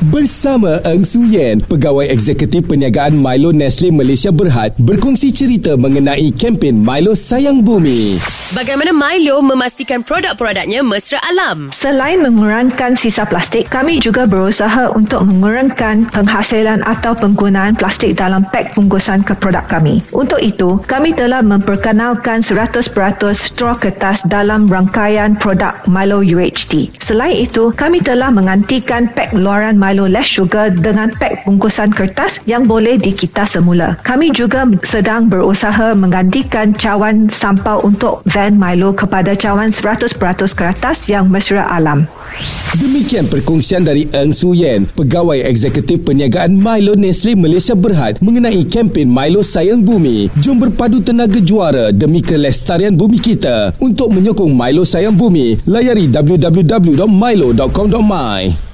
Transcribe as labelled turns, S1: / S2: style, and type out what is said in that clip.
S1: Bersama Eng Su Yen, Pegawai Eksekutif Perniagaan Milo Nestle Malaysia Berhad berkongsi cerita mengenai kempen Milo Sayang Bumi.
S2: Bagaimana Milo memastikan produk-produknya mesra alam?
S3: Selain mengurangkan sisa plastik, kami juga berusaha untuk mengurangkan penghasilan atau penggunaan plastik dalam pek bungkusan ke produk kami. Untuk itu, kami telah memperkenalkan 100% straw kertas dalam rangkaian produk Milo UHT. Selain itu, kami telah mengantikan pek luaran Milo less sugar dengan pek bungkusan kertas yang boleh dikita semula. Kami juga sedang berusaha menggantikan cawan sampah untuk van Milo kepada cawan 100% kertas yang mesra alam.
S1: Demikian perkongsian dari Eng Su Yen, Pegawai Eksekutif Perniagaan Milo Nestle Malaysia Berhad mengenai kempen Milo Sayang Bumi. Jom berpadu tenaga juara demi kelestarian bumi kita. Untuk menyokong Milo Sayang Bumi, layari www.milo.com.my.